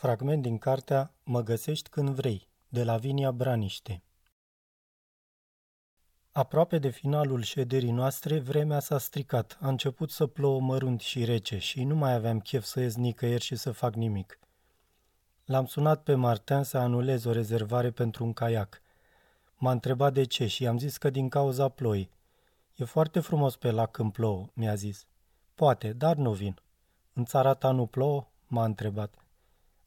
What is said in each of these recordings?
Fragment din cartea Mă găsești când vrei, de la Vinia Braniște. Aproape de finalul șederii noastre, vremea s-a stricat. A început să plouă mărunt și rece și nu mai aveam chef să ies nicăieri și să fac nimic. L-am sunat pe Martin să anulez o rezervare pentru un caiac. M-a întrebat de ce și i-am zis că din cauza ploii. E foarte frumos pe lac când plouă, mi-a zis. Poate, dar nu vin. În țara ta nu plouă? M-a întrebat.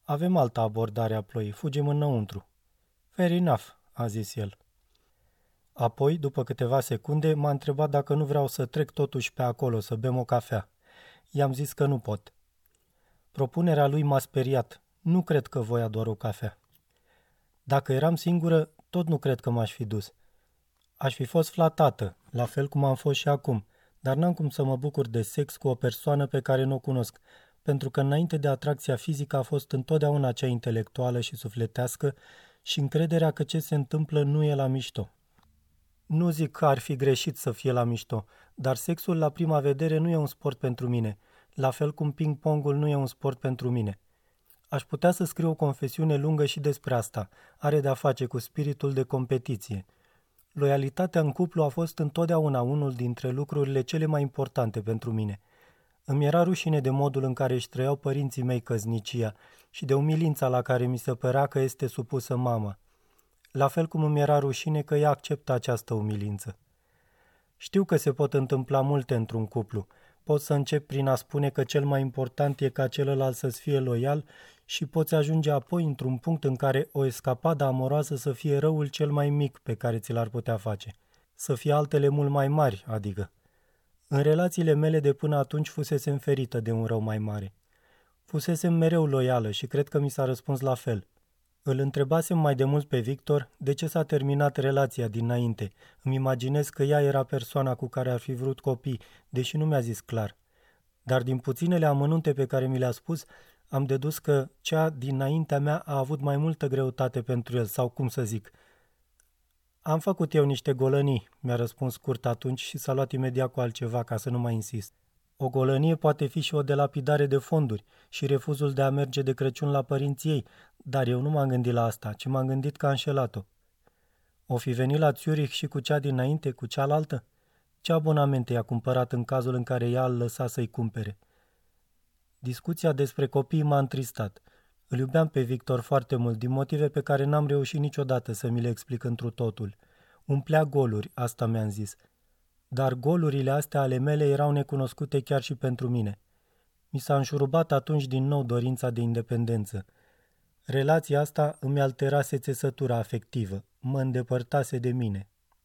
Avem altă abordare a ploii, fugim înăuntru. Fair enough, a zis el. Apoi, după câteva secunde, m-a întrebat dacă nu vreau să trec totuși pe acolo să bem o cafea. I-am zis că nu pot. Propunerea lui m-a speriat. Nu cred că voia doar o cafea. Dacă eram singură, tot nu cred că m-aș fi dus. Aș fi fost flatată, la fel cum am fost și acum, dar n-am cum să mă bucur de sex cu o persoană pe care nu o cunosc, pentru că înainte de atracția fizică a fost întotdeauna cea intelectuală și sufletească și încrederea că ce se întâmplă nu e la mișto. Nu zic că ar fi greșit să fie la mișto, dar sexul la prima vedere nu e un sport pentru mine, la fel cum ping-pongul nu e un sport pentru mine. Aș putea să scriu o confesiune lungă și despre asta, are de-a face cu spiritul de competiție. Loialitatea în cuplu a fost întotdeauna unul dintre lucrurile cele mai importante pentru mine. Îmi era rușine de modul în care își trăiau părinții mei căznicia și de umilința la care mi se părea că este supusă mama – la fel cum îmi era rușine că ea acceptă această umilință. Știu că se pot întâmpla multe într-un cuplu. Pot să încep prin a spune că cel mai important e ca celălalt să-ți fie loial și poți ajunge apoi într-un punct în care o escapadă amoroasă să fie răul cel mai mic pe care ți l-ar putea face. Să fie altele mult mai mari, adică. În relațiile mele de până atunci fusese ferită de un rău mai mare. Fusesem mereu loială și cred că mi s-a răspuns la fel – îl întrebasem mai de mult pe Victor de ce s-a terminat relația dinainte. Îmi imaginez că ea era persoana cu care ar fi vrut copii, deși nu mi-a zis clar. Dar din puținele amănunte pe care mi le-a spus, am dedus că cea dinaintea mea a avut mai multă greutate pentru el, sau cum să zic. Am făcut eu niște golănii, mi-a răspuns scurt atunci și s-a luat imediat cu altceva ca să nu mai insist. O golănie poate fi și o delapidare de fonduri și refuzul de a merge de Crăciun la părinții ei, dar eu nu m-am gândit la asta, ci m-am gândit că a înșelat-o. O fi venit la Zurich și cu cea dinainte, cu cealaltă? Ce abonament i-a cumpărat în cazul în care ea îl lăsa să-i cumpere? Discuția despre copii m-a întristat. Îl iubeam pe Victor foarte mult, din motive pe care n-am reușit niciodată să mi le explic întru totul. Umplea goluri, asta mi-am zis, dar golurile astea ale mele erau necunoscute chiar și pentru mine. Mi s-a înșurubat atunci din nou dorința de independență. Relația asta îmi alterase țesătura afectivă, mă îndepărtase de mine.